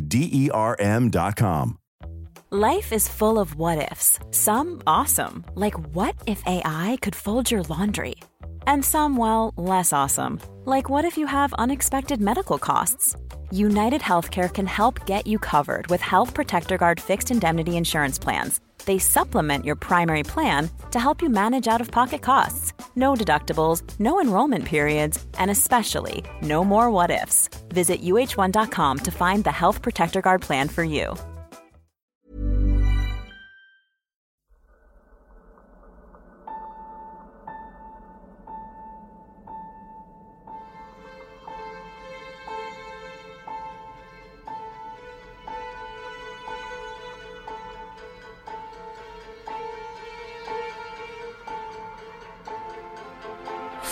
D E R M.com. Life is full of what ifs, some awesome, like what if AI could fold your laundry? And some, well, less awesome, like what if you have unexpected medical costs? United Healthcare can help get you covered with Health Protector Guard fixed indemnity insurance plans. They supplement your primary plan to help you manage out of pocket costs. No deductibles, no enrollment periods, and especially no more what ifs. Visit uhone.com to find the Health Protector Guard plan for you.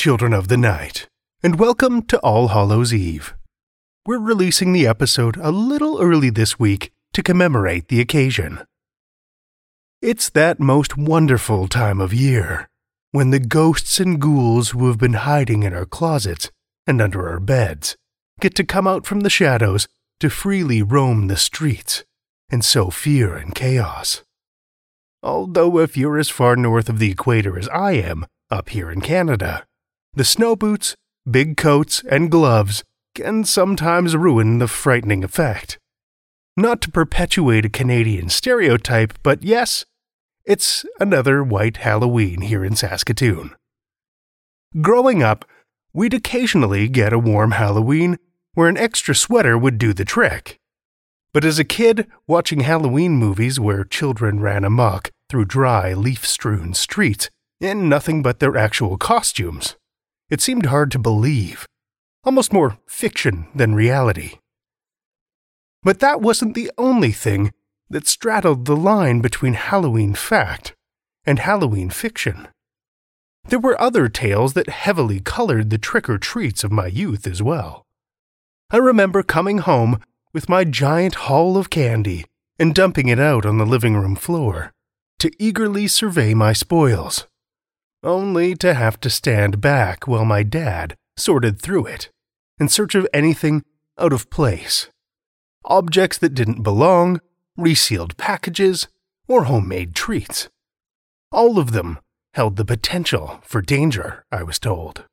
Children of the night, and welcome to All Hallows Eve. We're releasing the episode a little early this week to commemorate the occasion. It's that most wonderful time of year when the ghosts and ghouls who have been hiding in our closets and under our beds get to come out from the shadows to freely roam the streets and sow fear and chaos. Although, if you're as far north of the equator as I am, up here in Canada, the snow boots, big coats, and gloves can sometimes ruin the frightening effect. Not to perpetuate a Canadian stereotype, but yes, it's another white Halloween here in Saskatoon. Growing up, we'd occasionally get a warm Halloween where an extra sweater would do the trick. But as a kid, watching Halloween movies where children ran amok through dry, leaf strewn streets in nothing but their actual costumes, it seemed hard to believe, almost more fiction than reality. But that wasn't the only thing that straddled the line between Halloween fact and Halloween fiction. There were other tales that heavily colored the trick or treats of my youth as well. I remember coming home with my giant haul of candy and dumping it out on the living room floor to eagerly survey my spoils, only to have to stand back while my dad sorted through it in search of anything out of place. Objects that didn't belong, resealed packages, or homemade treats. All of them held the potential for danger, I was told.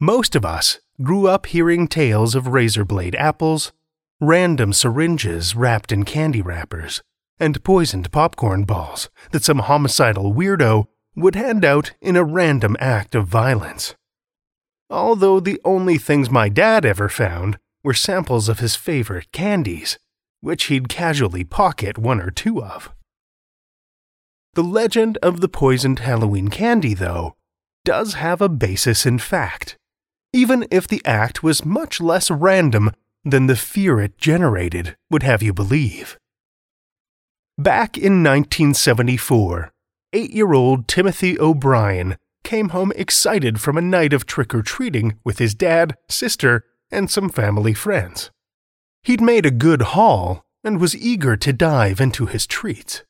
Most of us grew up hearing tales of razor blade apples, random syringes wrapped in candy wrappers, and poisoned popcorn balls that some homicidal weirdo would hand out in a random act of violence. although the only things my dad ever found were samples of his favorite candies, which he'd casually pocket one or two of. The legend of the poisoned Halloween candy, though, does have a basis in fact, even if the act was much less random than the fear it generated would have you believe. Back in 1974, eight year old Timothy O'Brien came home excited from a night of trick or treating with his dad, sister, and some family friends. He'd made a good haul and was eager to dive into his treats.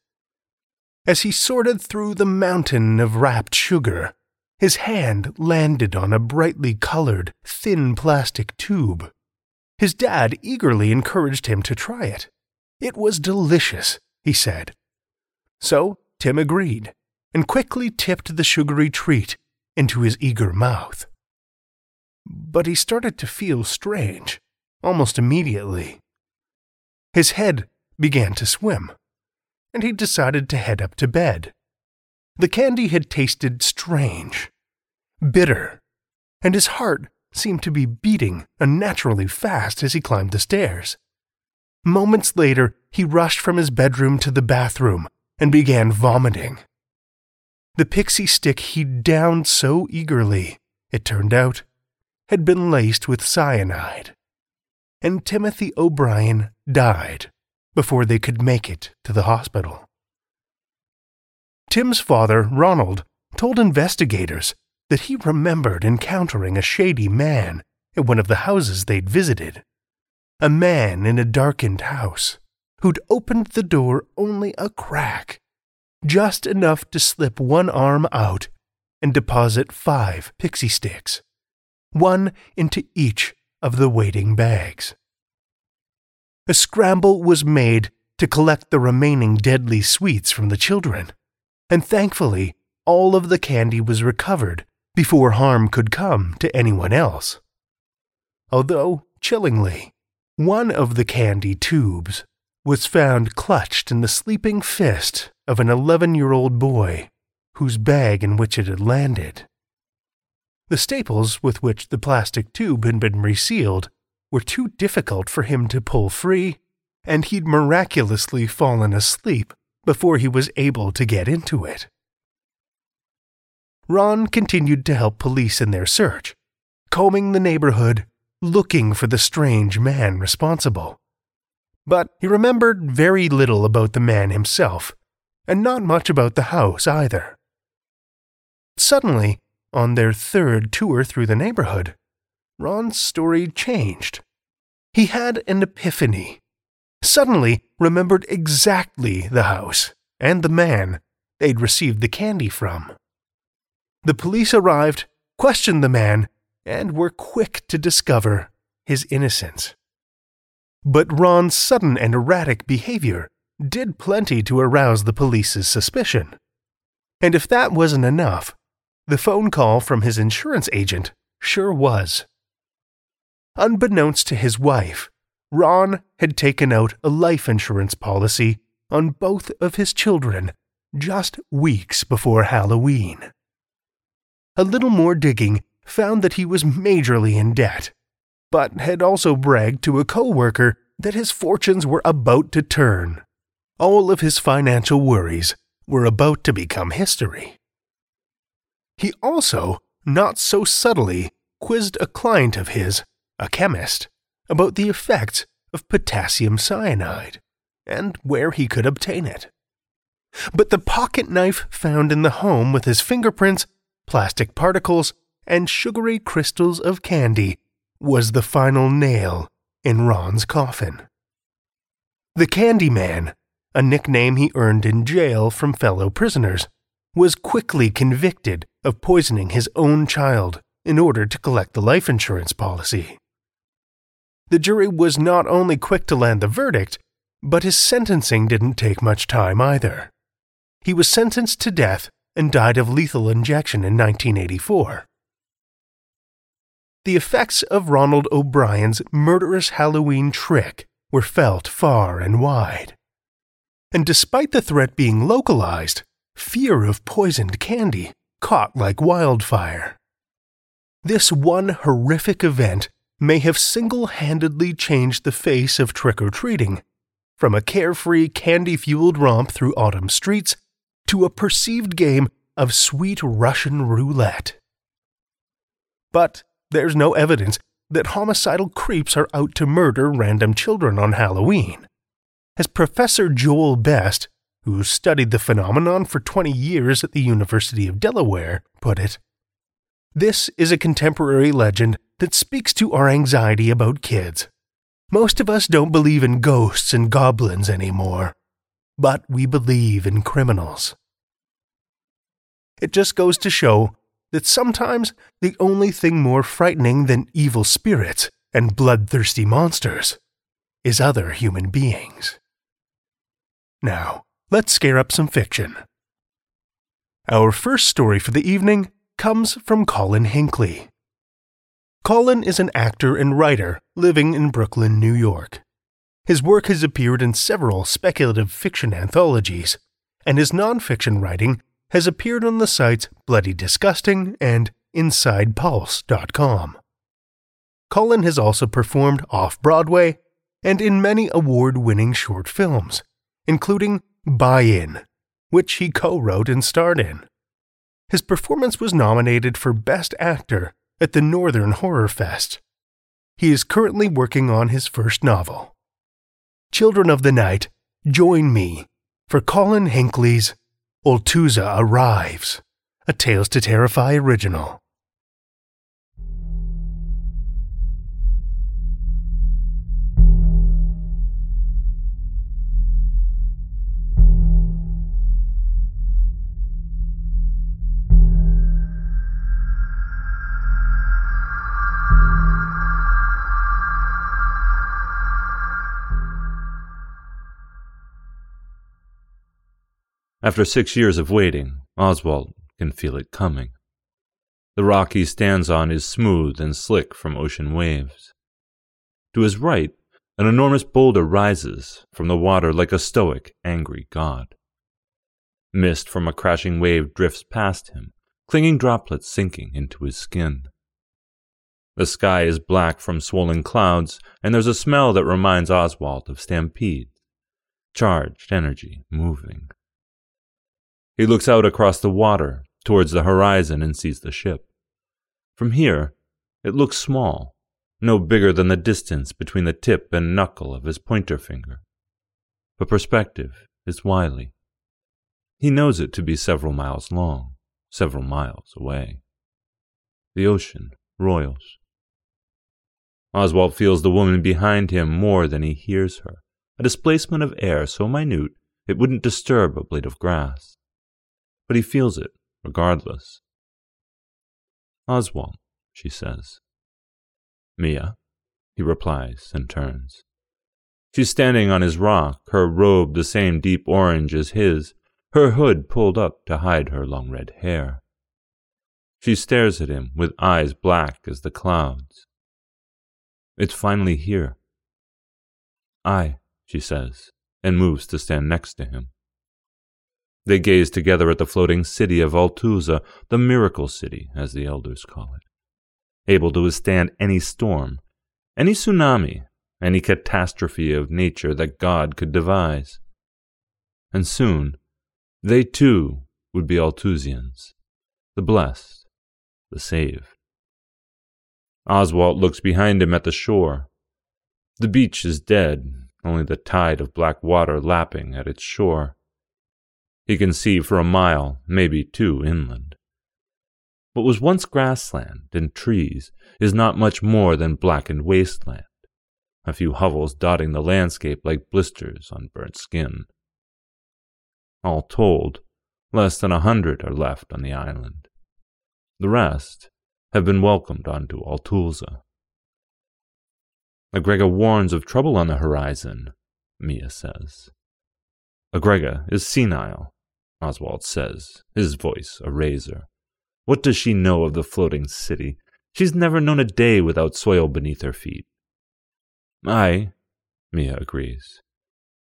As he sorted through the mountain of wrapped sugar, his hand landed on a brightly colored, thin plastic tube. His dad eagerly encouraged him to try it. It was delicious, he said. So Tim agreed and quickly tipped the sugary treat into his eager mouth. But he started to feel strange almost immediately. His head began to swim, and he decided to head up to bed. The candy had tasted strange, bitter, and his heart seemed to be beating unnaturally fast as he climbed the stairs. Moments later, he rushed from his bedroom to the bathroom and began vomiting. The pixie stick he downed so eagerly, it turned out, had been laced with cyanide. And Timothy O'Brien died before they could make it to the hospital. Tim's father, Ronald, told investigators that he remembered encountering a shady man at one of the houses they'd visited. A man in a darkened house who'd opened the door only a crack just enough to slip one arm out and deposit five pixie sticks, one into each of the waiting bags. A scramble was made to collect the remaining deadly sweets from the children, and thankfully, all of the candy was recovered before harm could come to anyone else. Although, chillingly, one of the candy tubes was found clutched in the sleeping fist of an 11 year old boy whose bag in which it had landed. The staples with which the plastic tube had been resealed were too difficult for him to pull free, and he'd miraculously fallen asleep before he was able to get into it. Ron continued to help police in their search, combing the neighborhood, looking for the strange man responsible but he remembered very little about the man himself, and not much about the house either. Suddenly, on their third tour through the neighborhood, Ron's story changed. He had an epiphany. Suddenly remembered exactly the house and the man they'd received the candy from. The police arrived, questioned the man, and were quick to discover his innocence. But Ron's sudden and erratic behavior did plenty to arouse the police's suspicion. And if that wasn't enough, the phone call from his insurance agent sure was. Unbeknownst to his wife, Ron had taken out a life insurance policy on both of his children just weeks before Halloween. A little more digging found that he was majorly in debt but had also bragged to a coworker that his fortunes were about to turn. All of his financial worries were about to become history. He also, not so subtly, quizzed a client of his, a chemist, about the effects of potassium cyanide and where he could obtain it. But the pocket knife found in the home with his fingerprints, plastic particles, and sugary crystals of candy was the final nail in Ron's coffin. The Candyman, a nickname he earned in jail from fellow prisoners, was quickly convicted of poisoning his own child in order to collect the life insurance policy. The jury was not only quick to land the verdict, but his sentencing didn't take much time either. He was sentenced to death and died of lethal injection in 1984 the effects of Ronald O'Brien's murderous Halloween trick were felt far and wide. And despite the threat being localized, fear of poisoned candy caught like wildfire. this one horrific event may have single handedly changed the face of trick or treating, from a carefree, candy fueled romp through autumn streets to a perceived game of sweet Russian roulette. But there's no evidence that homicidal creeps are out to murder random children on Halloween. As Professor Joel Best, who studied the phenomenon for 20 years at the University of Delaware, put it, this is a contemporary legend that speaks to our anxiety about kids. Most of us don't believe in ghosts and goblins anymore, but we believe in criminals. It just goes to show that sometimes the only thing more frightening than evil spirits and bloodthirsty monsters is other human beings. Now, let's scare up some fiction. Our first story for the evening comes from Colin Hinckley. Colin is an actor and writer living in Brooklyn, New York. His work has appeared in several speculative fiction anthologies, and his nonfiction writing has appeared on the sites Bloody Disgusting and InsidePulse.com. Colin has also performed off Broadway and in many award winning short films, including Buy In, which he co wrote and starred in. His performance was nominated for Best Actor at the Northern Horror Fest. He is currently working on his first novel. Children of the Night, join me for Colin Hinckley's Oltuza Arrives, a Tales to Terrify original. After six years of waiting, Oswald can feel it coming. The rock he stands on is smooth and slick from ocean waves. To his right, an enormous boulder rises from the water like a stoic, angry god. Mist from a crashing wave drifts past him, clinging droplets sinking into his skin. The sky is black from swollen clouds, and there's a smell that reminds Oswald of stampedes, charged energy moving. He looks out across the water towards the horizon and sees the ship. From here, it looks small, no bigger than the distance between the tip and knuckle of his pointer finger. But perspective is wily. He knows it to be several miles long, several miles away. The ocean roils. Oswald feels the woman behind him more than he hears her, a displacement of air so minute it wouldn't disturb a blade of grass but he feels it regardless. Oswald, she says. Mia, he replies and turns. She's standing on his rock, her robe the same deep orange as his, her hood pulled up to hide her long red hair. She stares at him with eyes black as the clouds. It's finally here. I, she says, and moves to stand next to him. They gazed together at the floating city of Oltuza, the miracle city, as the elders call it, able to withstand any storm, any tsunami, any catastrophe of nature that God could devise. And soon, they too would be Oltuzians, the blessed, the saved. Oswald looks behind him at the shore. The beach is dead, only the tide of black water lapping at its shore. He can see for a mile, maybe two, inland. What was once grassland and trees is not much more than blackened wasteland, a few hovels dotting the landscape like blisters on burnt skin. All told, less than a hundred are left on the island. The rest have been welcomed onto Oltuza. Agrega warns of trouble on the horizon, Mia says. Agrega is senile, Oswald says, his voice a razor. What does she know of the floating city? She's never known a day without soil beneath her feet. Aye, Mia agrees.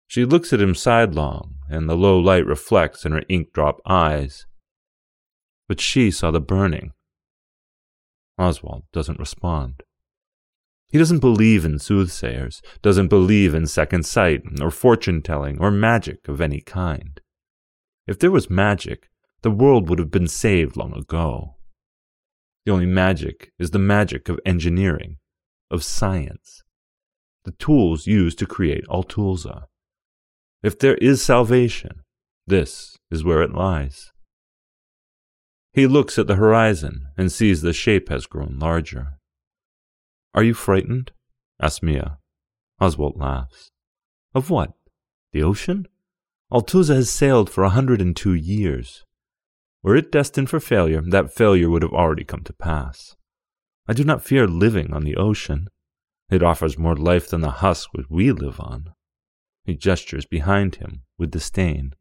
She looks at him sidelong, and the low light reflects in her ink drop eyes. But she saw the burning. Oswald doesn't respond. He doesn't believe in soothsayers, doesn't believe in second sight, or fortune telling, or magic of any kind. If there was magic, the world would have been saved long ago. The only magic is the magic of engineering, of science, the tools used to create Oltuza. If there is salvation, this is where it lies. He looks at the horizon and sees the shape has grown larger. Are you frightened? asks Mia. Oswald laughs. Of what? The ocean? Oltuza has sailed for a hundred and two years. Were it destined for failure, that failure would have already come to pass. I do not fear living on the ocean. It offers more life than the husk which we live on. He gestures behind him with disdain.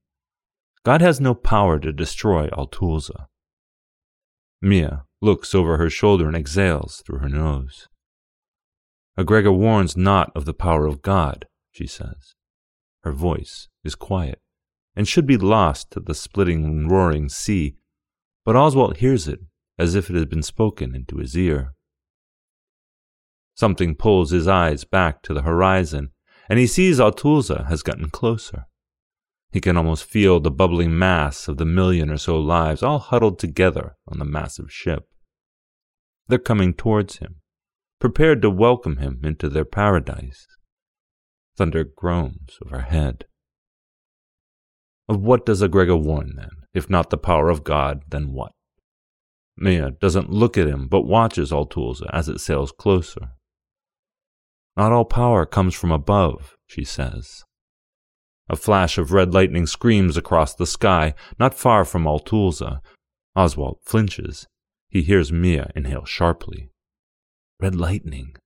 God has no power to destroy Oltuza. Mia looks over her shoulder and exhales through her nose. Agrega warns not of the power of God, she says. Her voice is quiet and should be lost to the splitting and roaring sea, but Oswald hears it as if it had been spoken into his ear. Something pulls his eyes back to the horizon, and he sees Oltuza has gotten closer. He can almost feel the bubbling mass of the million or so lives all huddled together on the massive ship. They're coming towards him, prepared to welcome him into their paradise. Thunder groans overhead. Of what does Agrega warn, then? If not the power of God, then what? Mia doesn't look at him, but watches Oltuza as it sails closer. Not all power comes from above, she says. A flash of red lightning screams across the sky, not far from Oltuza. Oswald flinches. He hears Mia inhale sharply. Red lightning,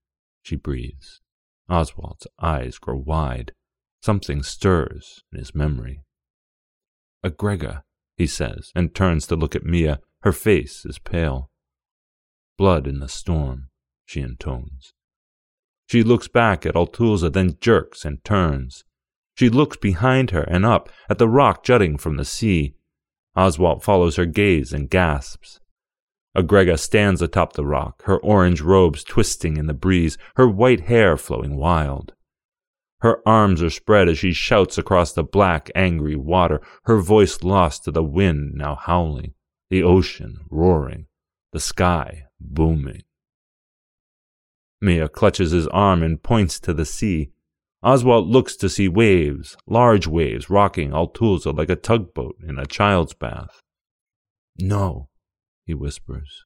she breathes. Oswald's eyes grow wide. Something stirs in his memory. Agrega, he says, and turns to look at Mia. Her face is pale. Blood in the storm, she intones. She looks back at Oltuza, then jerks and turns. She looks behind her and up at the rock jutting from the sea. Oswald follows her gaze and gasps. Agrega stands atop the rock, her orange robes twisting in the breeze, her white hair flowing wild. Her arms are spread as she shouts across the black, angry water, her voice lost to the wind now howling, the ocean roaring, the sky booming. Mia clutches his arm and points to the sea. Oswald looks to see waves, large waves, rocking Oltuza like a tugboat in a child's bath. No, he whispers.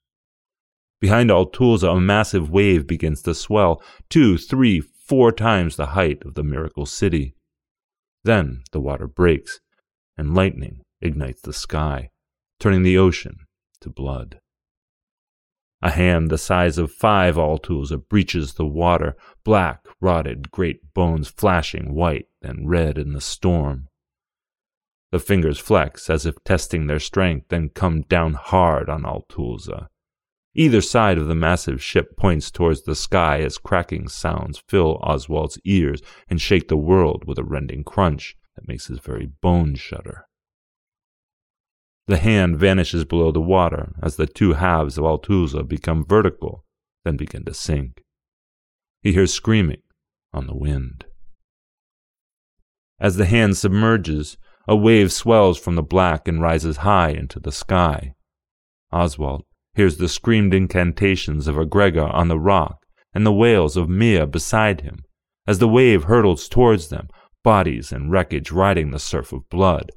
Behind Oltuza, a massive wave begins to swell, two, three, four times the height of the miracle city. Then the water breaks, and lightning ignites the sky, turning the ocean to blood. A hand the size of five Oltuza breaches the water, black, rotted, great bones flashing white and red in the storm. The fingers flex as if testing their strength, then come down hard on Oltuza. Either side of the massive ship points towards the sky as cracking sounds fill Oswald's ears and shake the world with a rending crunch that makes his very bones shudder. The hand vanishes below the water as the two halves of Oltuza become vertical, then begin to sink. He hears screaming on the wind. As the hand submerges, a wave swells from the black and rises high into the sky. Oswald hears the screamed incantations of Agrega on the rock and the wails of Mia beside him as the wave hurtles towards them, bodies and wreckage riding the surf of blood,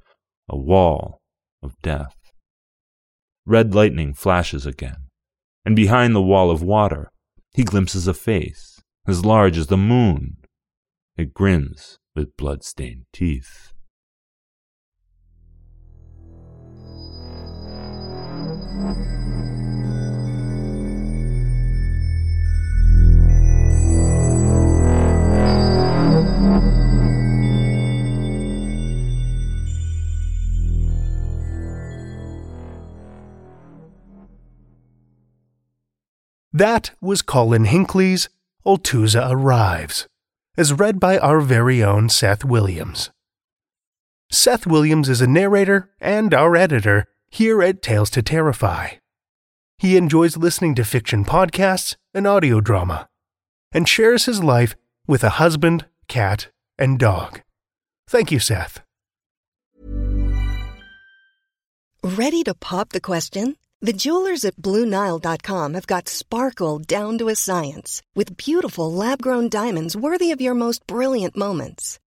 a wall of death. Red lightning flashes again, and behind the wall of water he glimpses a face as large as the moon. It grins with blood-stained teeth. That was Colin Hinckley's Oltuza Arrives, as read by our very own Seth Williams. Seth Williams is a narrator and our editor here at Tales to Terrify. He enjoys listening to fiction podcasts and audio drama, and shares his life with a husband, cat, and dog. Thank you, Seth. Ready to pop the question? The jewelers at BlueNile.com have got sparkle down to a science with beautiful lab grown diamonds worthy of your most brilliant moments.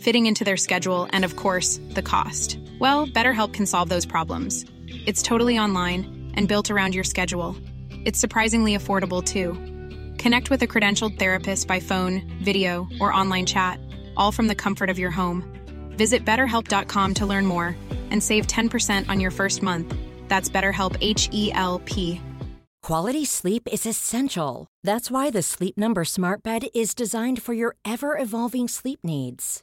fitting into their schedule, and of course, the cost. Well, BetterHelp can solve those problems. It's totally online and built around your schedule. It's surprisingly affordable too. Connect with a credentialed therapist by phone, video, or online chat, all from the comfort of your home. Visit betterhelp.com to learn more and save 10% on your first month. That's BetterHelp H E L P. Quality sleep is essential. That's why the Sleep Number Smart Bed is designed for your ever evolving sleep needs.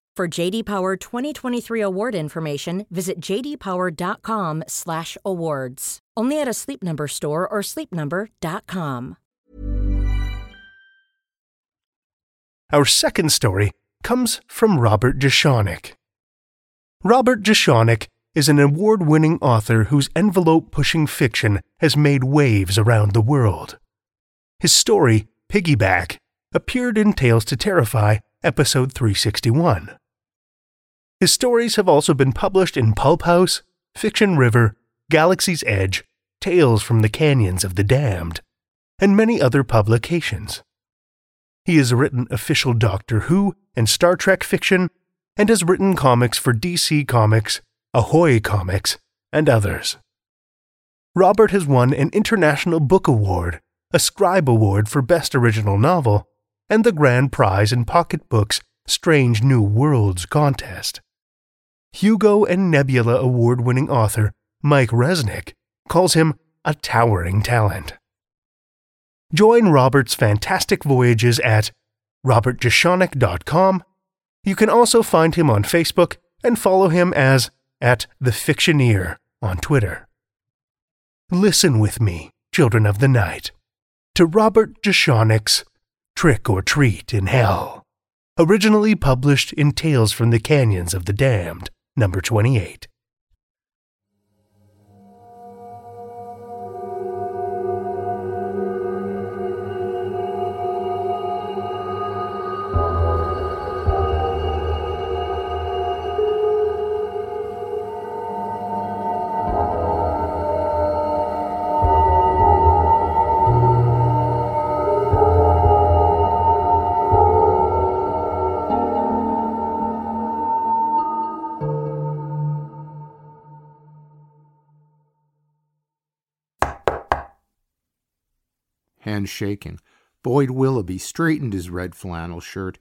For JD Power 2023 award information, visit jdpower.com/awards. Only at a Sleep Number store or sleepnumber.com. Our second story comes from Robert Jeschonek. Robert Jeschonek is an award winning author whose envelope pushing fiction has made waves around the world. His story, Piggyback, appeared in Tales to Terrify, episode 361. His stories have also been published in Pulp House, Fiction River, Galaxy's Edge, Tales from the Canyons of the Damned, and many other publications. He has written official Doctor Who and Star Trek fiction and has written comics for DC Comics, Ahoy Comics, and others. Robert has won an International Book Award, a Scribe Award for Best Original Novel, and the grand prize in Pocket Books Strange New Worlds contest. Hugo and Nebula award winning author Mike Resnick calls him a towering talent. Join Robert's fantastic voyages at robertjeschonek.com. You can also find him on Facebook and follow him as at the Fictioneer on Twitter. Listen with me, children of the night, to Robert Jeschonek's Trick or Treat in Hell, originally published in Tales from the Canyons of the Damned, number 28. Shaking, Boyd Willoughby straightened his red flannel shirt,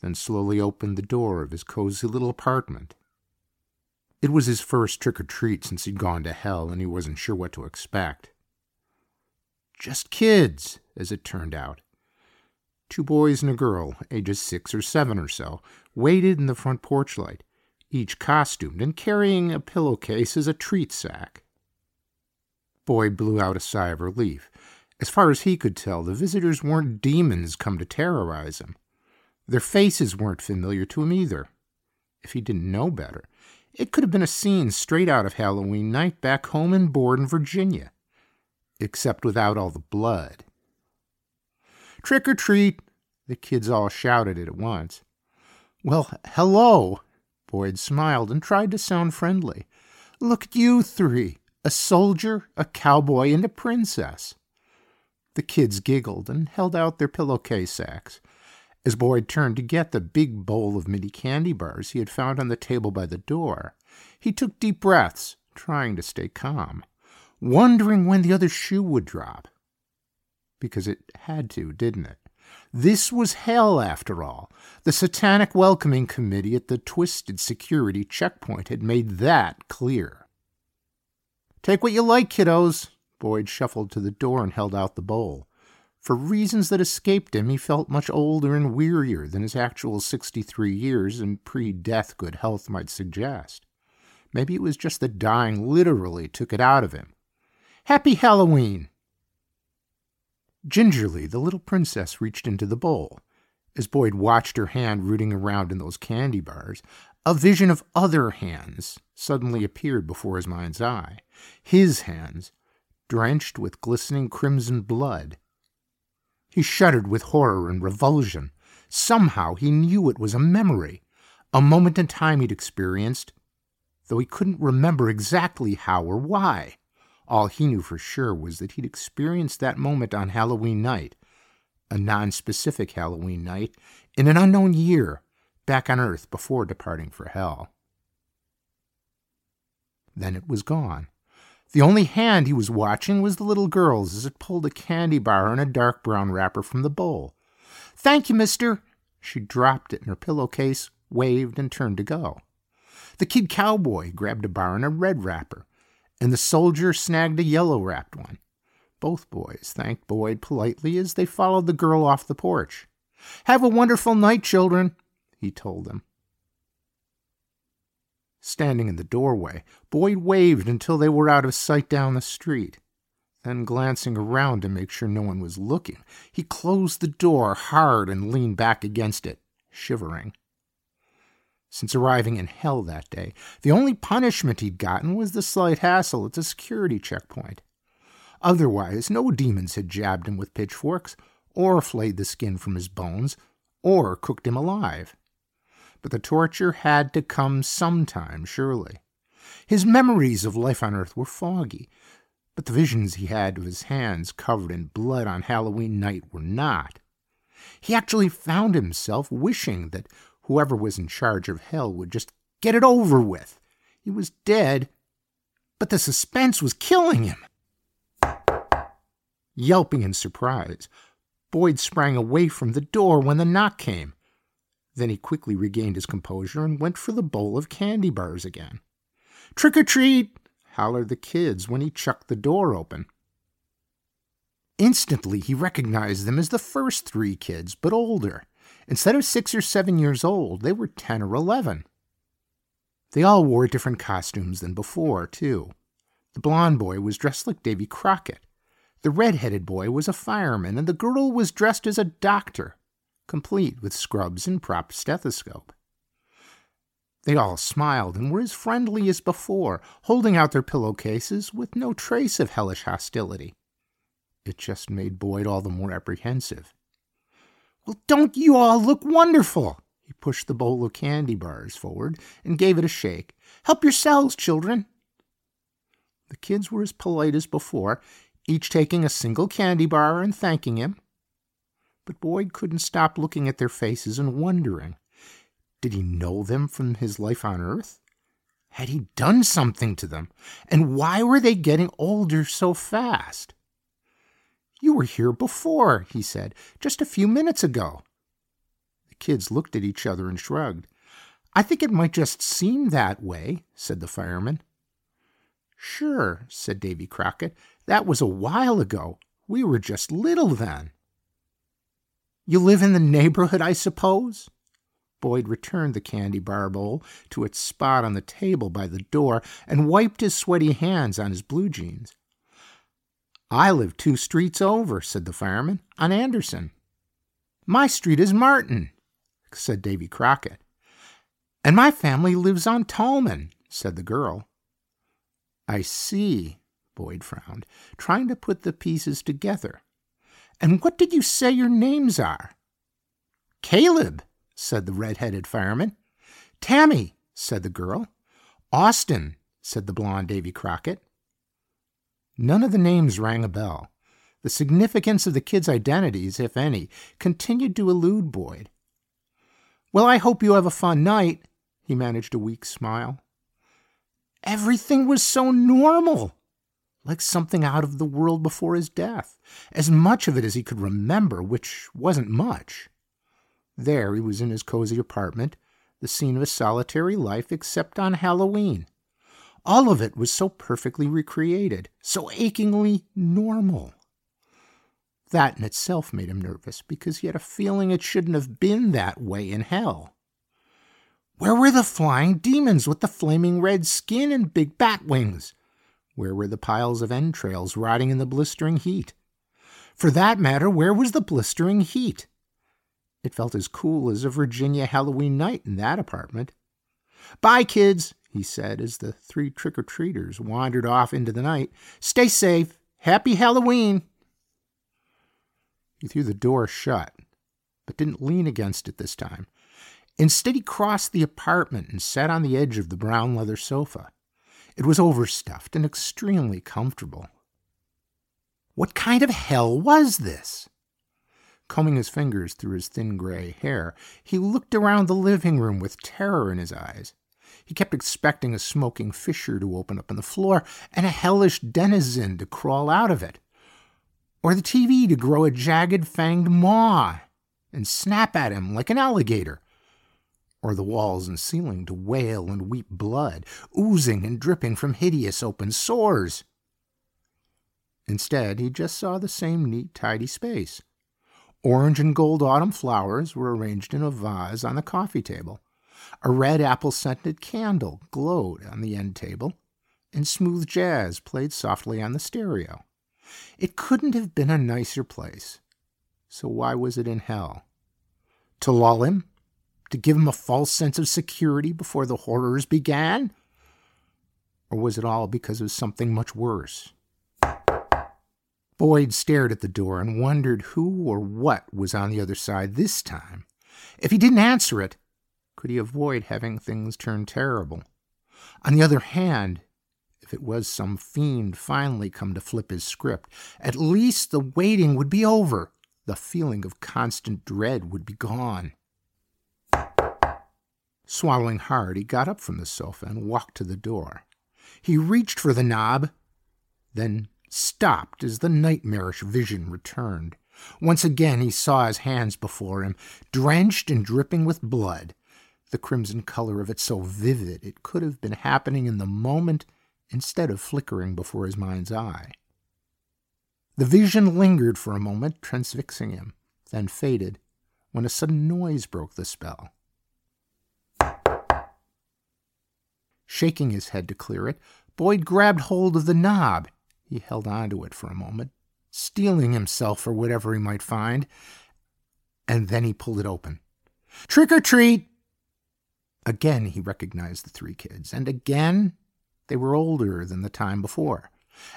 then slowly opened the door of his cozy little apartment. It was his first trick or treat since he'd gone to hell, and he wasn't sure what to expect. Just kids, as it turned out. Two boys and a girl, ages six or seven or so, waited in the front porch light, each costumed and carrying a pillowcase as a treat sack. Boyd blew out a sigh of relief. As far as he could tell, the visitors weren't demons come to terrorize him. Their faces weren't familiar to him either. If he didn't know better, it could have been a scene straight out of Halloween night back home in Borden, Virginia, except without all the blood. Trick or treat, the kids all shouted it at once. Well, hello, Boyd smiled and tried to sound friendly. Look at you three a soldier, a cowboy, and a princess. The kids giggled and held out their pillowcase sacks. As Boyd turned to get the big bowl of mini candy bars he had found on the table by the door, He took deep breaths, trying to stay calm, wondering when the other shoe would drop. Because it had to, didn't it? This was hell, after all. The satanic welcoming committee at the Twisted Security checkpoint had made that clear. Take what you like, kiddos. Boyd shuffled to the door and held out the bowl. For reasons that escaped him, he felt much older and wearier than his actual 63 years and pre death good health might suggest. Maybe it was just that dying literally took it out of him. Happy Halloween! Gingerly, the little princess reached into the bowl. As Boyd watched her hand rooting around in those candy bars, a vision of other hands suddenly appeared before his mind's eye. His hands, drenched with glistening crimson blood. He shuddered with horror and revulsion. Somehow he knew it was a memory, a moment in time he'd experienced, though he couldn't remember exactly how or why. All he knew for sure was that he'd experienced that moment on Halloween night, a non-specific Halloween night, in an unknown year, back on Earth before departing for Hell. Then it was gone. The only hand he was watching was the little girl's as it pulled a candy bar in a dark brown wrapper from the bowl. Thank you, mister. She dropped it in her pillowcase, waved, and turned to go. The kid cowboy grabbed a bar in a red wrapper, and the soldier snagged a yellow wrapped one. Both boys thanked Boyd politely as they followed the girl off the porch. Have a wonderful night, children, he told them. Standing in the doorway, Boyd waved until they were out of sight down the street. Then, glancing around to make sure no one was looking, he closed the door hard and leaned back against it, shivering. Since arriving in hell that day, the only punishment he'd gotten was the slight hassle at the security checkpoint. Otherwise, no demons had jabbed him with pitchforks, or flayed the skin from his bones, or cooked him alive. But the torture had to come sometime, surely. His memories of life on Earth were foggy, but the visions he had of his hands covered in blood on Halloween night were not. He actually found himself wishing that whoever was in charge of hell would just get it over with. He was dead, but the suspense was killing him. Yelping in surprise, Boyd sprang away from the door when the knock came. Then he quickly regained his composure and went for the bowl of candy bars again. Trick or treat! hollered the kids when he chucked the door open. Instantly, he recognized them as the first three kids, but older. Instead of six or seven years old, they were ten or eleven. They all wore different costumes than before, too. The blond boy was dressed like Davy Crockett. The red-headed boy was a fireman, and the girl was dressed as a doctor, complete with scrubs and prop stethoscope. They all smiled and were as friendly as before, holding out their pillowcases with no trace of hellish hostility. It just made Boyd all the more apprehensive. Well, don't you all look wonderful? He pushed the bowl of candy bars forward and gave it a shake. Help yourselves, children. The kids were as polite as before, each taking a single candy bar and thanking him. But Boyd couldn't stop looking at their faces and wondering. Did he know them from his life on Earth? Had he done something to them? And why were they getting older so fast? You were here before, he said, just a few minutes ago. The kids looked at each other and shrugged. I think it might just seem that way, said the fireman. Sure, said Davy Crockett. That was a while ago. We were just little then. You live in the neighborhood, I suppose? Boyd returned the candy bar bowl to its spot on the table by the door and wiped his sweaty hands on his blue jeans. I live two streets over, said the fireman, on Anderson. My street is Martin, said Davy Crockett. And my family lives on Tallman, said the girl. I see, Boyd frowned, trying to put the pieces together. And what did you say your names are? Caleb, said the red-headed fireman. Tammy, said the girl. Austin, said the blonde Davy Crockett. None of the names rang a bell. The significance of the kids' identities, if any, continued to elude Boyd. Well, I hope you have a fun night, he managed a weak smile. Everything was so normal, like something out of the world before his death, as much of it as he could remember, which wasn't much. There he was in his cozy apartment, the scene of a solitary life, except on Halloween. All of it was so perfectly recreated, so achingly normal. That in itself made him nervous because he had a feeling it shouldn't have been that way in hell. Where were the flying demons with the flaming red skin and big bat wings? Where were the piles of entrails rotting in the blistering heat? For that matter, where was the blistering heat? It felt as cool as a Virginia Halloween night in that apartment. Bye, kids, he said as the three trick or treaters wandered off into the night. Stay safe. Happy Halloween. He threw the door shut, but didn't lean against it this time. Instead, he crossed the apartment and sat on the edge of the brown leather sofa. It was overstuffed and extremely comfortable. What kind of hell was this? Combing his fingers through his thin gray hair, he looked around the living room with terror in his eyes. He kept expecting a smoking fissure to open up in the floor and a hellish denizen to crawl out of it, or the TV to grow a jagged fanged maw and snap at him like an alligator, or the walls and ceiling to wail and weep blood, oozing and dripping from hideous open sores. Instead, he just saw the same neat, tidy space. Orange and gold autumn flowers were arranged in a vase on the coffee table. A red apple scented candle glowed on the end table, and smooth jazz played softly on the stereo. It couldn't have been a nicer place. So why was it in hell? To lull him? To give him a false sense of security before the horrors began? Or was it all because of something much worse? Boyd stared at the door and wondered who or what was on the other side this time. If he didn't answer it, could he avoid having things turn terrible? On the other hand, if it was some fiend finally come to flip his script, at least the waiting would be over. The feeling of constant dread would be gone. Swallowing hard, he got up from the sofa and walked to the door. He reached for the knob, then stopped as the nightmarish vision returned. Once again he saw his hands before him, drenched and dripping with blood, the crimson color of it so vivid it could have been happening in the moment instead of flickering before his mind's eye. The vision lingered for a moment, transfixing him, then faded when a sudden noise broke the spell. Shaking his head to clear it, Boyd grabbed hold of the knob. He held on to it for a moment, steeling himself for whatever he might find, and then he pulled it open. Trick or treat! Again he recognized the three kids, and again they were older than the time before.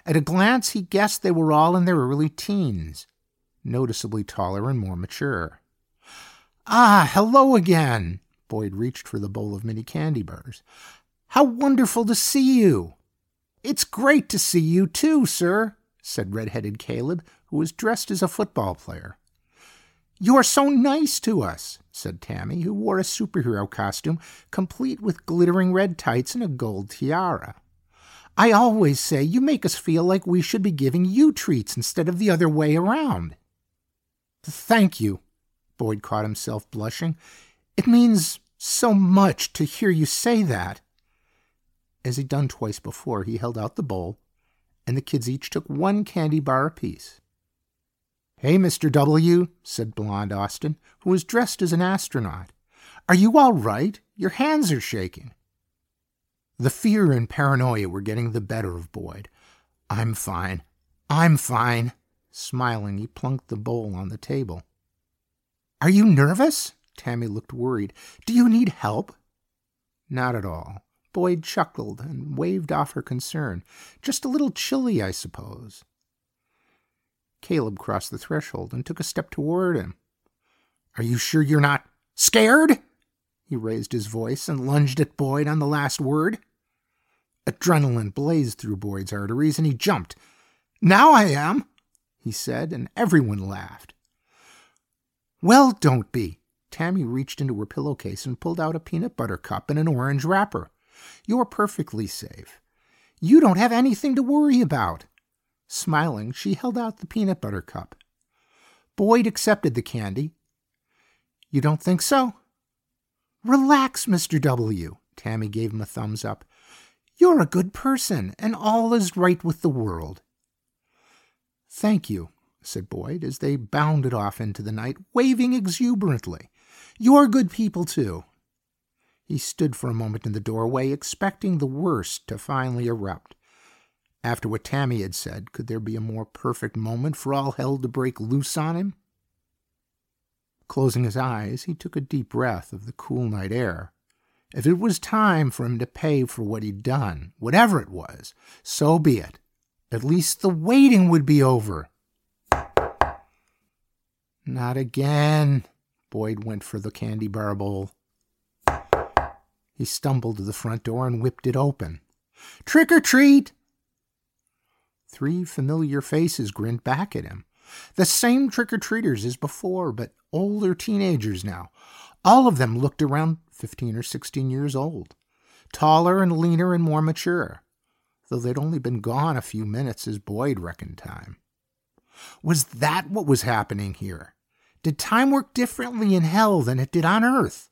At a glance, he guessed they were all in their early teens, noticeably taller and more mature. Ah, hello again! Boyd reached for the bowl of mini candy bars. How wonderful to see you! It's great to see you too, sir, said red-headed Caleb, who was dressed as a football player. You're so nice to us, said Tammy, who wore a superhero costume, complete with glittering red tights and a gold tiara. I always say you make us feel like we should be giving you treats instead of the other way around. Thank you, Boyd caught himself blushing. It means so much to hear you say that. As he'd done twice before, he held out the bowl, and the kids each took one candy bar apiece. Hey, Mr. W, said Blonde Austin, who was dressed as an astronaut. Are you all right? Your hands are shaking. The fear and paranoia were getting the better of Boyd. I'm fine. I'm fine. Smiling, he plunked the bowl on the table. Are you nervous? Tammy looked worried. Do you need help? Not at all. Boyd chuckled and waved off her concern. Just a little chilly, I suppose. Caleb crossed the threshold and took a step toward him. Are you sure you're not scared? He raised his voice and lunged at Boyd on the last word. Adrenaline blazed through Boyd's arteries and he jumped. Now I am, he said, and everyone laughed. Well, don't be. Tammy reached into her pillowcase and pulled out a peanut butter cup and an orange wrapper. You're perfectly safe. You don't have anything to worry about. Smiling, she held out the peanut butter cup. Boyd accepted the candy. You don't think so? Relax, Mr. W. Tammy gave him a thumbs up. You're a good person, and all is right with the world. Thank you, said Boyd as they bounded off into the night, waving exuberantly. You're good people, too. He stood for a moment in the doorway, expecting the worst to finally erupt. After what Tammy had said, could there be a more perfect moment for all hell to break loose on him? Closing his eyes, he took a deep breath of the cool night air. If it was time for him to pay for what he'd done, whatever it was, so be it. At least the waiting would be over. Not again. Boyd went for the candy bar bowl. He stumbled to the front door and whipped it open. Trick or treat! Three familiar faces grinned back at him. The same trick or treaters as before, but older teenagers now. All of them looked around 15 or 16 years old, taller and leaner and more mature, though they'd only been gone a few minutes as Boyd reckoned time. Was that what was happening here? Did time work differently in hell than it did on earth?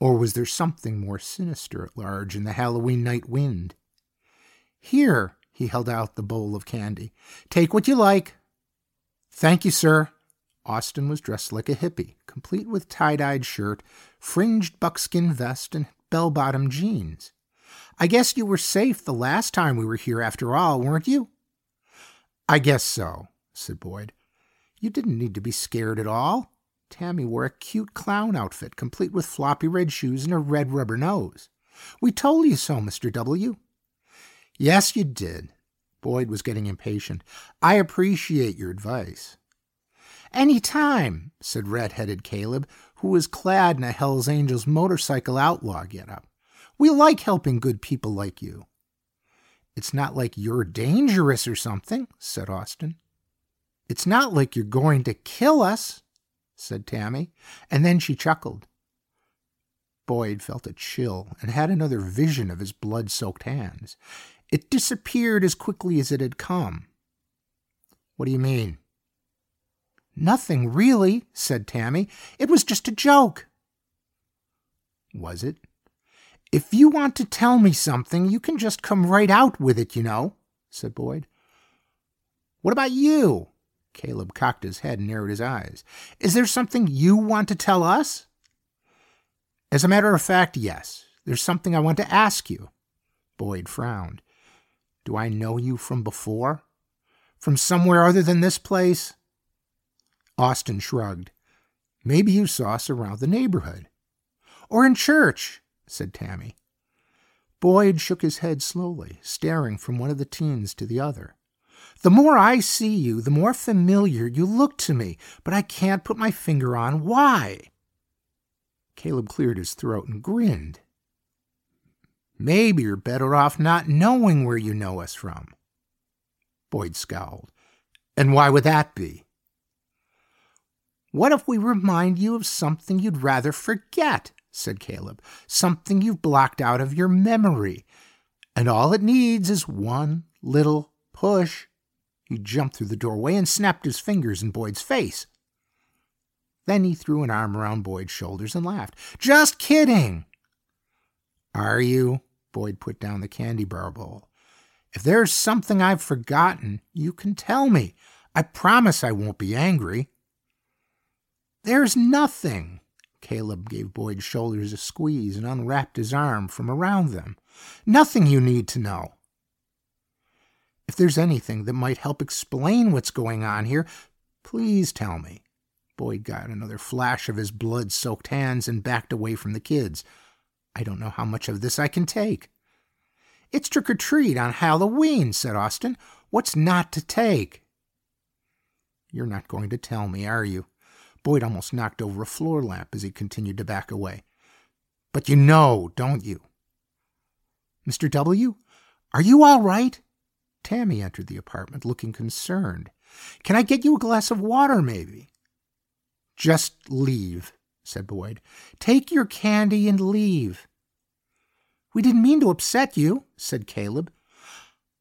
Or was there something more sinister at large in the Halloween night wind? Here, he held out the bowl of candy. Take what you like. Thank you, sir. Austin was dressed like a hippie, complete with tie dyed shirt, fringed buckskin vest, and bell bottom jeans. I guess you were safe the last time we were here after all, weren't you? I guess so, said Boyd. You didn't need to be scared at all. Tammy wore a cute clown outfit, complete with floppy red shoes and a red rubber nose. We told you so, Mr. W. Yes, you did. Boyd was getting impatient. I appreciate your advice. Any time, said red-headed Caleb, who was clad in a Hell's Angels motorcycle outlaw getup. We like helping good people like you. It's not like you're dangerous or something, said Austin. It's not like you're going to kill us, said Tammy, and then she chuckled. Boyd felt a chill and had another vision of his blood soaked hands. It disappeared as quickly as it had come. What do you mean? Nothing, really, said Tammy. It was just a joke. Was it? If you want to tell me something, you can just come right out with it, you know, said Boyd. What about you? Caleb cocked his head and narrowed his eyes. Is there something you want to tell us? As a matter of fact, yes. There's something I want to ask you. Boyd frowned. Do I know you from before? From somewhere other than this place? Austin shrugged. Maybe you saw us around the neighborhood. Or in church, said Tammy. Boyd shook his head slowly, staring from one of the teens to the other. The more I see you, the more familiar you look to me, but I can't put my finger on why. Caleb cleared his throat and grinned. Maybe you're better off not knowing where you know us from. Boyd scowled. And why would that be? What if we remind you of something you'd rather forget? said Caleb. Something you've blocked out of your memory. And all it needs is one little push. He jumped through the doorway and snapped his fingers in Boyd's face. Then he threw an arm around Boyd's shoulders and laughed. Just kidding. Are you? Boyd put down the candy bar bowl. If there's something I've forgotten, you can tell me. I promise I won't be angry. There's nothing. Caleb gave Boyd's shoulders a squeeze and unwrapped his arm from around them. Nothing you need to know. If there's anything that might help explain what's going on here, please tell me. Boyd got another flash of his blood soaked hands and backed away from the kids. I don't know how much of this I can take. It's trick or treat on Halloween, said Austin. What's not to take? You're not going to tell me, are you? Boyd almost knocked over a floor lamp as he continued to back away. But you know, don't you? Mr. W., are you all right? Tammy entered the apartment looking concerned. Can I get you a glass of water, maybe? Just leave, said Boyd. Take your candy and leave. We didn't mean to upset you, said Caleb.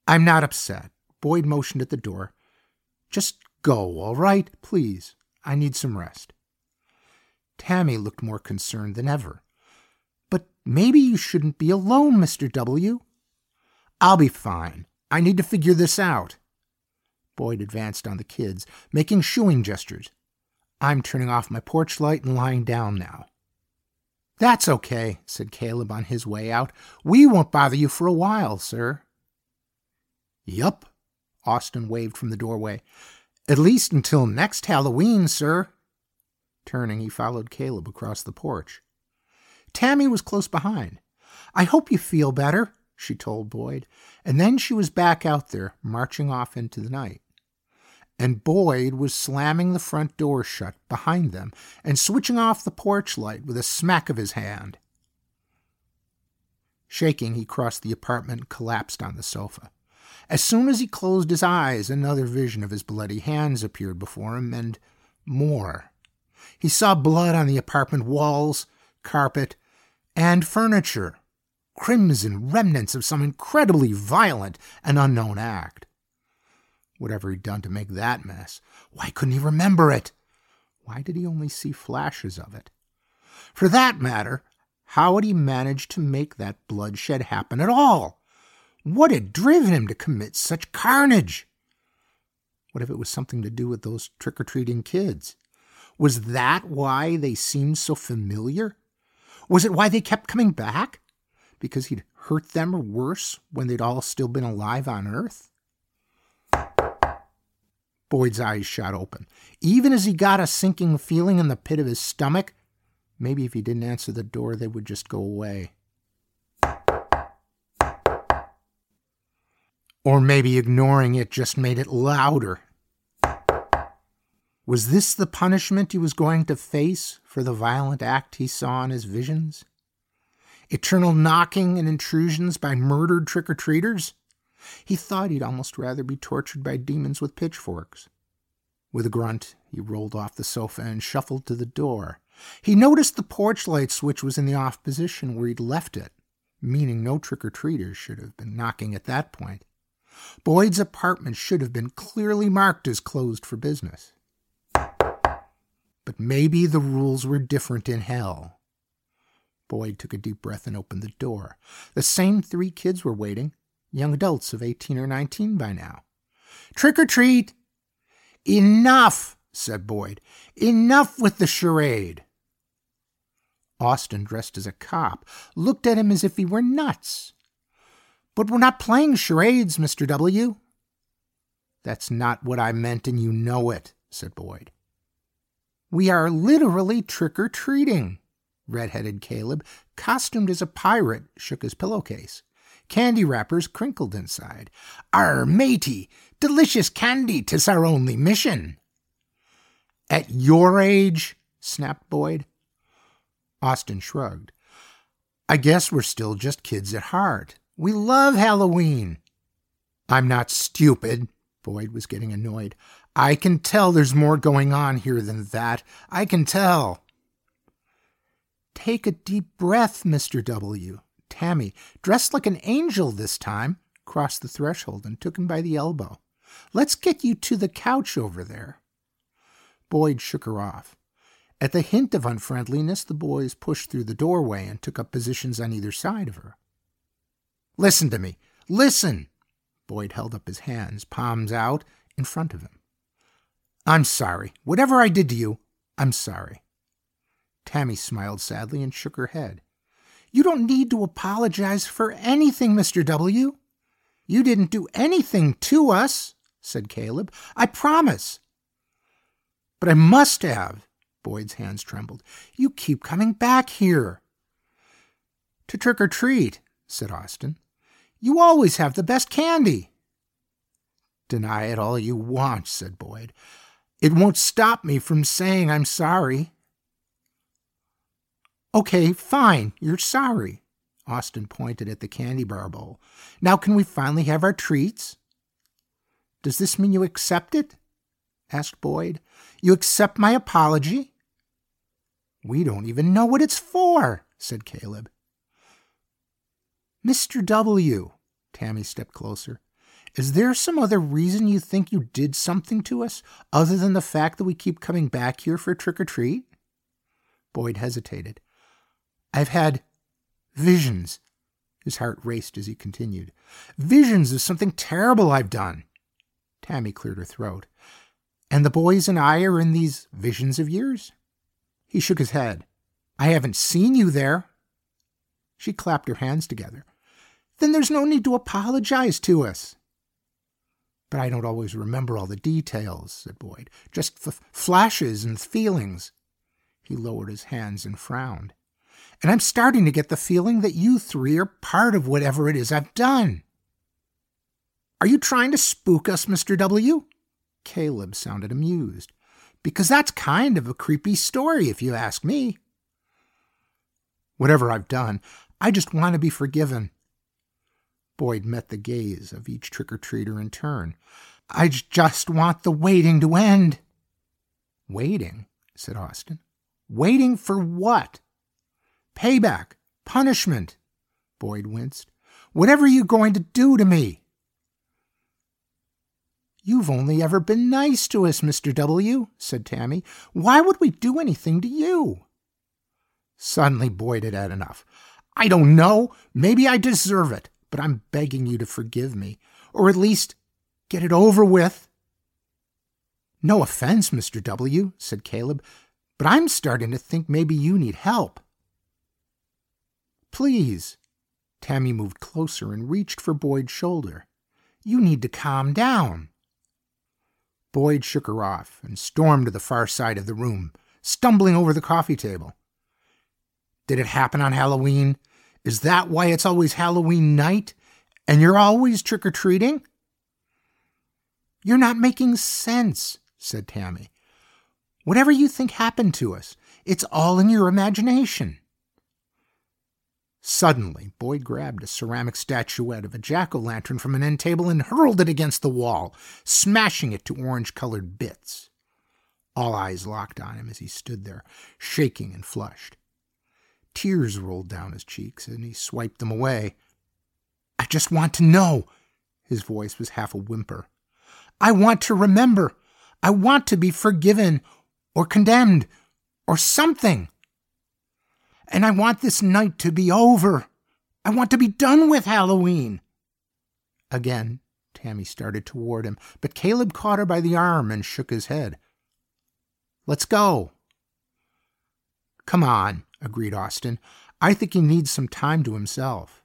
I'm not upset. Boyd motioned at the door. Just go, all right? Please. I need some rest. Tammy looked more concerned than ever. But maybe you shouldn't be alone, Mr. W. I'll be fine. I need to figure this out. Boyd advanced on the kids, making shooing gestures. I'm turning off my porch light and lying down now. That's okay, said Caleb on his way out. We won't bother you for a while, sir. Yup, Austin waved from the doorway. At least until next Halloween, sir. Turning, he followed Caleb across the porch. Tammy was close behind. I hope you feel better, she told Boyd, and then she was back out there, marching off into the night and Boyd was slamming the front door shut behind them and switching off the porch light with a smack of his hand. Shaking, he crossed the apartment and collapsed on the sofa. As soon as he closed his eyes, another vision of his bloody hands appeared before him, and more. He saw blood on the apartment walls, carpet, and furniture, crimson remnants of some incredibly violent and unknown act. Whatever he'd done to make that mess. Why couldn't he remember it? Why did he only see flashes of it? For that matter, how had he managed to make that bloodshed happen at all? What had driven him to commit such carnage? What if it was something to do with those trick or treating kids? Was that why they seemed so familiar? Was it why they kept coming back? Because he'd hurt them or worse when they'd all still been alive on Earth? Boyd's eyes shot open. Even as he got a sinking feeling in the pit of his stomach, maybe if he didn't answer the door, they would just go away. Or maybe ignoring it just made it louder. Was this the punishment he was going to face for the violent act he saw in his visions? Eternal knocking and intrusions by murdered trick or treaters? He thought he'd almost rather be tortured by demons with pitchforks. With a grunt, he rolled off the sofa and shuffled to the door. He noticed the porch light switch was in the off position where he'd left it, meaning no trick or treaters should have been knocking at that point. Boyd's apartment should have been clearly marked as closed for business. But maybe the rules were different in hell. Boyd took a deep breath and opened the door. The same three kids were waiting, young adults of 18 or 19 by now. Trick or treat! Enough, said Boyd. Enough with the charade. Austin, dressed as a cop, looked at him as if he were nuts. But we're not playing charades, Mr. W. That's not what I meant, and you know it, said Boyd. We are literally trick or treating. Red-headed Caleb, costumed as a pirate, shook his pillowcase candy wrappers crinkled inside. Our matey, delicious candy, tis our only mission. At your age? snapped Boyd. Austin shrugged. I guess we're still just kids at heart. We love Halloween. I'm not stupid. Boyd was getting annoyed. I can tell there's more going on here than that. I can tell. Take a deep breath, Mr. W. Tammy, dressed like an angel this time, crossed the threshold and took him by the elbow. Let's get you to the couch over there. Boyd shook her off. At the hint of unfriendliness, the boys pushed through the doorway and took up positions on either side of her. Listen to me. Listen! Boyd held up his hands, palms out, in front of him. I'm sorry. Whatever I did to you, I'm sorry. Tammy smiled sadly and shook her head. You don't need to apologize for anything, Mr. W. You didn't do anything to us, said Caleb. I promise. But I must have. Boyd's hands trembled. You keep coming back here. To trick or treat, said Austin. You always have the best candy. Deny it all you want, said Boyd. It won't stop me from saying I'm sorry. Okay, fine, you're sorry. Austin pointed at the candy bar bowl. Now, can we finally have our treats? Does this mean you accept it? asked Boyd. You accept my apology? We don't even know what it's for, said Caleb. Mr. W. Tammy stepped closer. Is there some other reason you think you did something to us, other than the fact that we keep coming back here for trick or treat? Boyd hesitated. I've had visions. His heart raced as he continued. Visions of something terrible I've done. Tammy cleared her throat. And the boys and I are in these visions of yours? He shook his head. I haven't seen you there. She clapped her hands together. Then there's no need to apologize to us. But I don't always remember all the details, said Boyd. Just f- flashes and feelings. He lowered his hands and frowned. And I'm starting to get the feeling that you three are part of whatever it is I've done. Are you trying to spook us, Mr. W? Caleb sounded amused. Because that's kind of a creepy story, if you ask me. Whatever I've done, I just want to be forgiven. Boyd met the gaze of each trick or treater in turn. I just want the waiting to end. Waiting, said Austin. Waiting for what? Payback, punishment. Boyd winced. Whatever are you going to do to me? You've only ever been nice to us, Mr. W, said Tammy. Why would we do anything to you? Suddenly, Boyd had had enough. I don't know. Maybe I deserve it but I'm begging you to forgive me, or at least get it over with. No offense, Mr. W., said Caleb, but I'm starting to think maybe you need help. Please. Tammy moved closer and reached for Boyd's shoulder. You need to calm down. Boyd shook her off and stormed to the far side of the room, stumbling over the coffee table. Did it happen on Halloween? Is that why it's always Halloween night and you're always trick or treating? You're not making sense, said Tammy. Whatever you think happened to us, it's all in your imagination. Suddenly, Boyd grabbed a ceramic statuette of a jack o' lantern from an end table and hurled it against the wall, smashing it to orange colored bits. All eyes locked on him as he stood there, shaking and flushed. Tears rolled down his cheeks, and he swiped them away. I just want to know. His voice was half a whimper. I want to remember. I want to be forgiven or condemned or something. And I want this night to be over. I want to be done with Halloween. Again, Tammy started toward him, but Caleb caught her by the arm and shook his head. Let's go. Come on, agreed Austin. I think he needs some time to himself.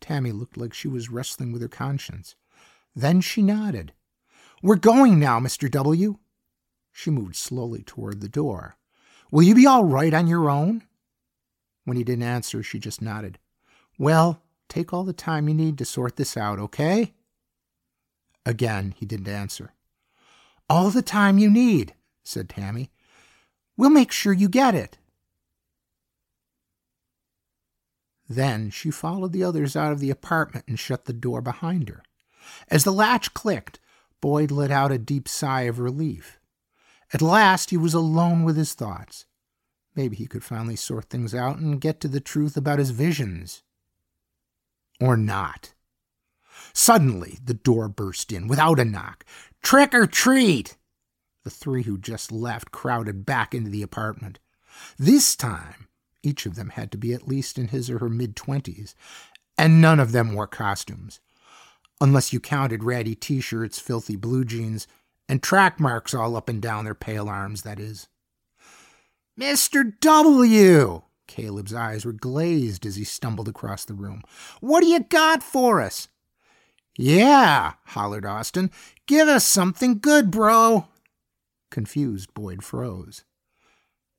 Tammy looked like she was wrestling with her conscience. Then she nodded. We're going now, Mr. W. She moved slowly toward the door. Will you be all right on your own? When he didn't answer, she just nodded. Well, take all the time you need to sort this out, okay? Again, he didn't answer. All the time you need, said Tammy. We'll make sure you get it. Then she followed the others out of the apartment and shut the door behind her. As the latch clicked, Boyd let out a deep sigh of relief. At last, he was alone with his thoughts. Maybe he could finally sort things out and get to the truth about his visions. Or not. Suddenly, the door burst in without a knock. Trick or treat! The three who just left crowded back into the apartment. This time, each of them had to be at least in his or her mid twenties, and none of them wore costumes. Unless you counted ratty t shirts, filthy blue jeans, and track marks all up and down their pale arms, that is. Mr. W! Caleb's eyes were glazed as he stumbled across the room. What do you got for us? Yeah, hollered Austin. Give us something good, bro. Confused, Boyd froze.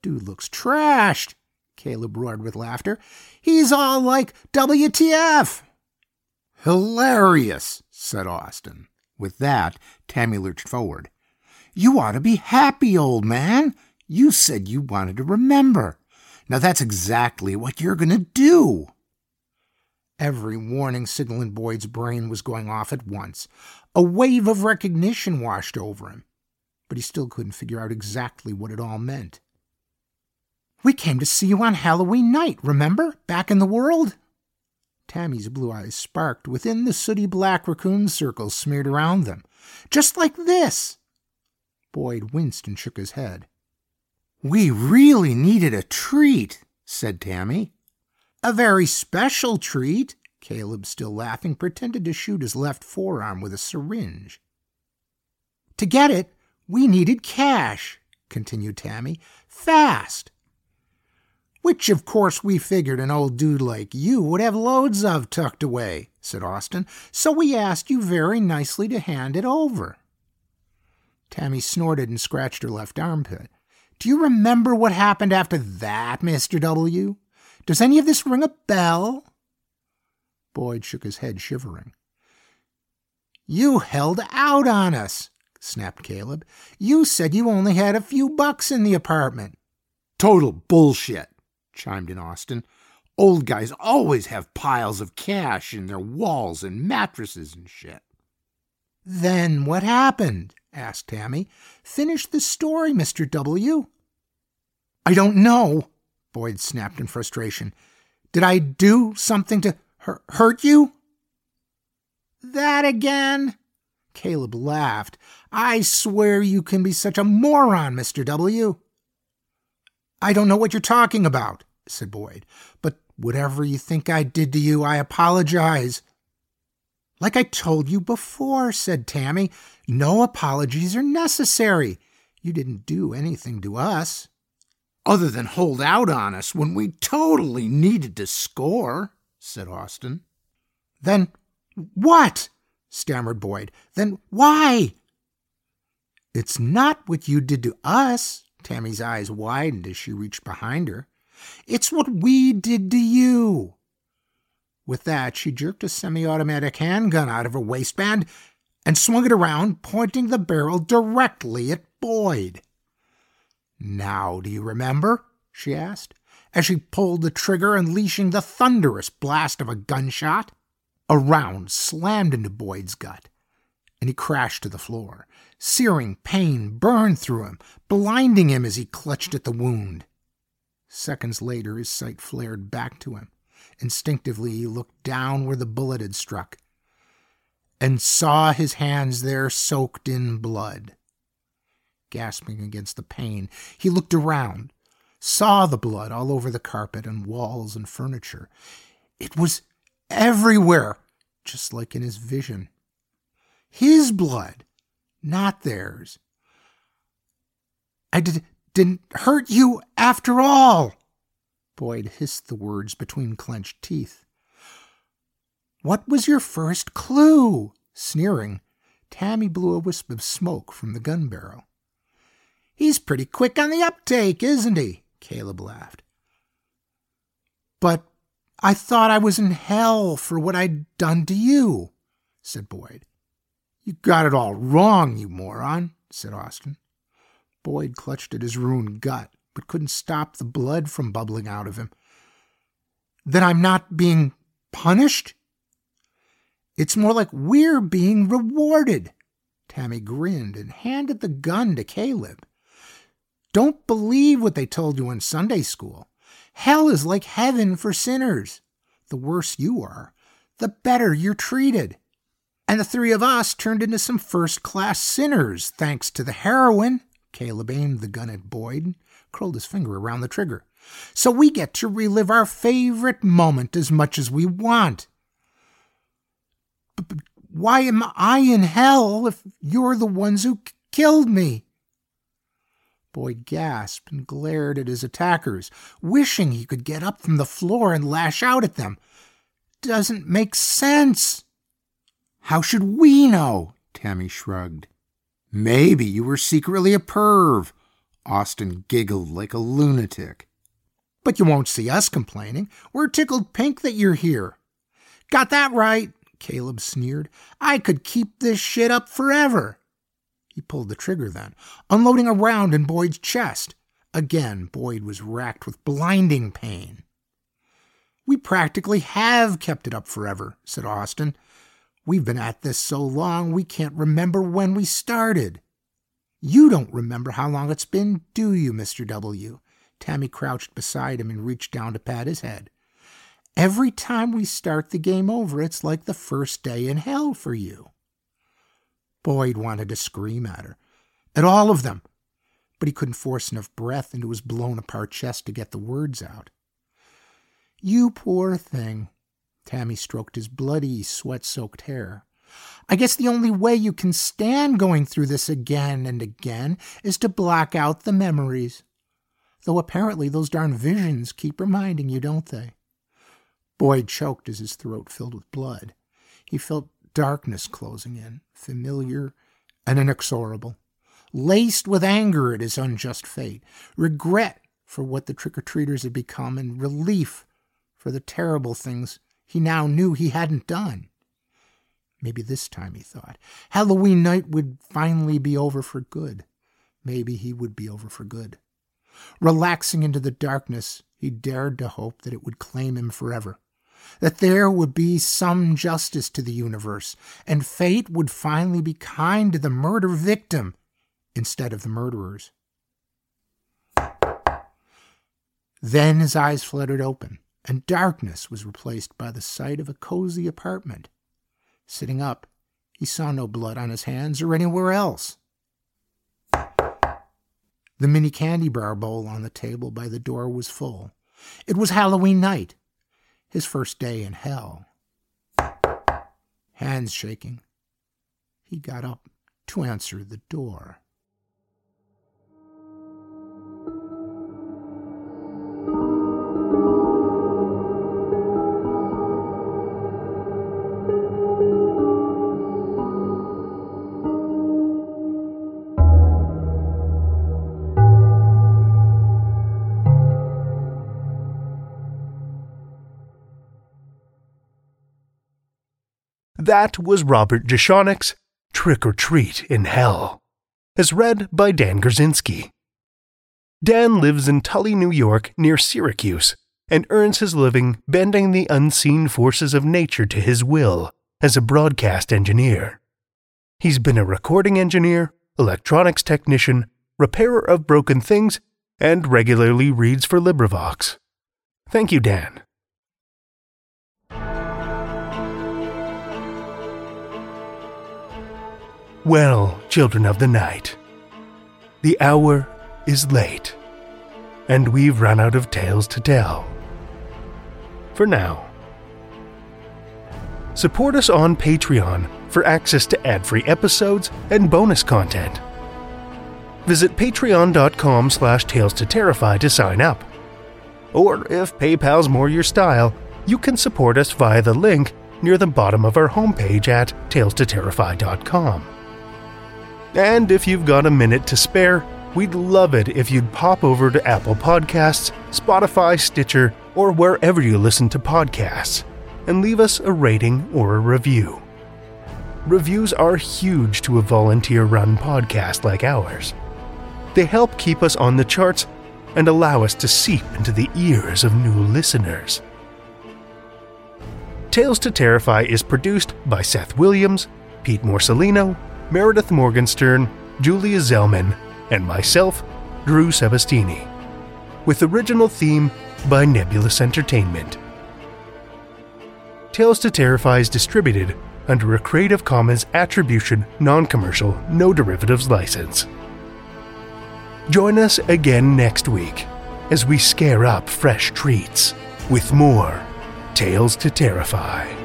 Dude looks trashed. Caleb roared with laughter. He's all like WTF! Hilarious, said Austin. With that, Tammy lurched forward. You ought to be happy, old man. You said you wanted to remember. Now that's exactly what you're going to do. Every warning signal in Boyd's brain was going off at once. A wave of recognition washed over him, but he still couldn't figure out exactly what it all meant. We came to see you on Halloween night, remember? Back in the world? Tammy's blue eyes sparked within the sooty black raccoon circles smeared around them. Just like this. Boyd winced and shook his head. We really needed a treat, said Tammy. A very special treat. Caleb, still laughing, pretended to shoot his left forearm with a syringe. To get it, we needed cash, continued Tammy. Fast. Which, of course, we figured an old dude like you would have loads of tucked away, said Austin. So we asked you very nicely to hand it over. Tammy snorted and scratched her left armpit. Do you remember what happened after that, Mr. W? Does any of this ring a bell? Boyd shook his head, shivering. You held out on us, snapped Caleb. You said you only had a few bucks in the apartment. Total bullshit, chimed in Austin. Old guys always have piles of cash in their walls and mattresses and shit. Then what happened? asked Tammy. Finish the story, Mr. W. I don't know, Boyd snapped in frustration. Did I do something to hurt you? That again? Caleb laughed. I swear you can be such a moron, Mr. W. I don't know what you're talking about, said Boyd. But whatever you think I did to you, I apologize. Like I told you before, said Tammy, no apologies are necessary. You didn't do anything to us. Other than hold out on us when we totally needed to score, said Austin. Then what? stammered Boyd. Then why? It's not what you did to us. Tammy's eyes widened as she reached behind her. It's what we did to you. With that, she jerked a semi automatic handgun out of her waistband and swung it around, pointing the barrel directly at Boyd. Now, do you remember? she asked, as she pulled the trigger, unleashing the thunderous blast of a gunshot. A round slammed into Boyd's gut, and he crashed to the floor. Searing pain burned through him, blinding him as he clutched at the wound. Seconds later, his sight flared back to him. Instinctively, he looked down where the bullet had struck and saw his hands there soaked in blood. Gasping against the pain, he looked around, saw the blood all over the carpet and walls and furniture. It was everywhere, just like in his vision. His blood, not theirs. I did, didn't hurt you after all. Boyd hissed the words between clenched teeth. What was your first clue? Sneering, Tammy blew a wisp of smoke from the gun barrel. He's pretty quick on the uptake, isn't he? Caleb laughed. But I thought I was in hell for what I'd done to you, said Boyd. You got it all wrong, you moron, said Austin. Boyd clutched at his ruined gut, but couldn't stop the blood from bubbling out of him. Then I'm not being punished? It's more like we're being rewarded. Tammy grinned and handed the gun to Caleb. Don't believe what they told you in Sunday school. Hell is like heaven for sinners. The worse you are, the better you're treated. And the three of us turned into some first class sinners thanks to the heroin. Caleb aimed the gun at Boyd and curled his finger around the trigger. So we get to relive our favorite moment as much as we want. But, but why am I in hell if you're the ones who killed me? Boyd gasped and glared at his attackers, wishing he could get up from the floor and lash out at them. Doesn't make sense. How should we know? Tammy shrugged. Maybe you were secretly a perv. Austin giggled like a lunatic. But you won't see us complaining. We're tickled pink that you're here. Got that right, Caleb sneered. I could keep this shit up forever. He pulled the trigger then, unloading a round in Boyd's chest. Again, Boyd was racked with blinding pain. We practically have kept it up forever, said Austin. We've been at this so long we can't remember when we started. You don't remember how long it's been, do you, Mr. W? Tammy crouched beside him and reached down to pat his head. Every time we start the game over, it's like the first day in hell for you. Boyd wanted to scream at her, at all of them, but he couldn't force enough breath into his blown apart chest to get the words out. You poor thing. Tammy stroked his bloody, sweat soaked hair. I guess the only way you can stand going through this again and again is to black out the memories. Though apparently those darn visions keep reminding you, don't they? Boyd choked as his throat filled with blood. He felt darkness closing in, familiar and inexorable, laced with anger at his unjust fate, regret for what the trick or treaters had become, and relief for the terrible things he now knew he hadn't done. Maybe this time, he thought, Halloween night would finally be over for good. Maybe he would be over for good. Relaxing into the darkness, he dared to hope that it would claim him forever, that there would be some justice to the universe, and fate would finally be kind to the murder victim instead of the murderers. Then his eyes fluttered open, and darkness was replaced by the sight of a cozy apartment. Sitting up, he saw no blood on his hands or anywhere else. The mini candy bar bowl on the table by the door was full. It was Halloween night, his first day in hell. Hands shaking, he got up to answer the door. That was Robert Jeschonek's Trick or Treat in Hell, as read by Dan Gurzynski. Dan lives in Tully, New York, near Syracuse, and earns his living bending the unseen forces of nature to his will as a broadcast engineer. He's been a recording engineer, electronics technician, repairer of broken things, and regularly reads for LibriVox. Thank you, Dan. Well, children of the night, the hour is late, and we've run out of tales to tell. For now. Support us on Patreon for access to ad-free episodes and bonus content. Visit patreon.com slash tales to terrify to sign up. Or if PayPal's more your style, you can support us via the link near the bottom of our homepage at talestoterrify.com. And if you've got a minute to spare, we'd love it if you'd pop over to Apple Podcasts, Spotify, Stitcher, or wherever you listen to podcasts and leave us a rating or a review. Reviews are huge to a volunteer run podcast like ours. They help keep us on the charts and allow us to seep into the ears of new listeners. Tales to Terrify is produced by Seth Williams, Pete Morsellino, Meredith Morgenstern, Julia Zellman, and myself, Drew Sebastini, with original theme by Nebulus Entertainment. Tales to Terrify is distributed under a Creative Commons Attribution Non Commercial No Derivatives license. Join us again next week as we scare up fresh treats with more Tales to Terrify.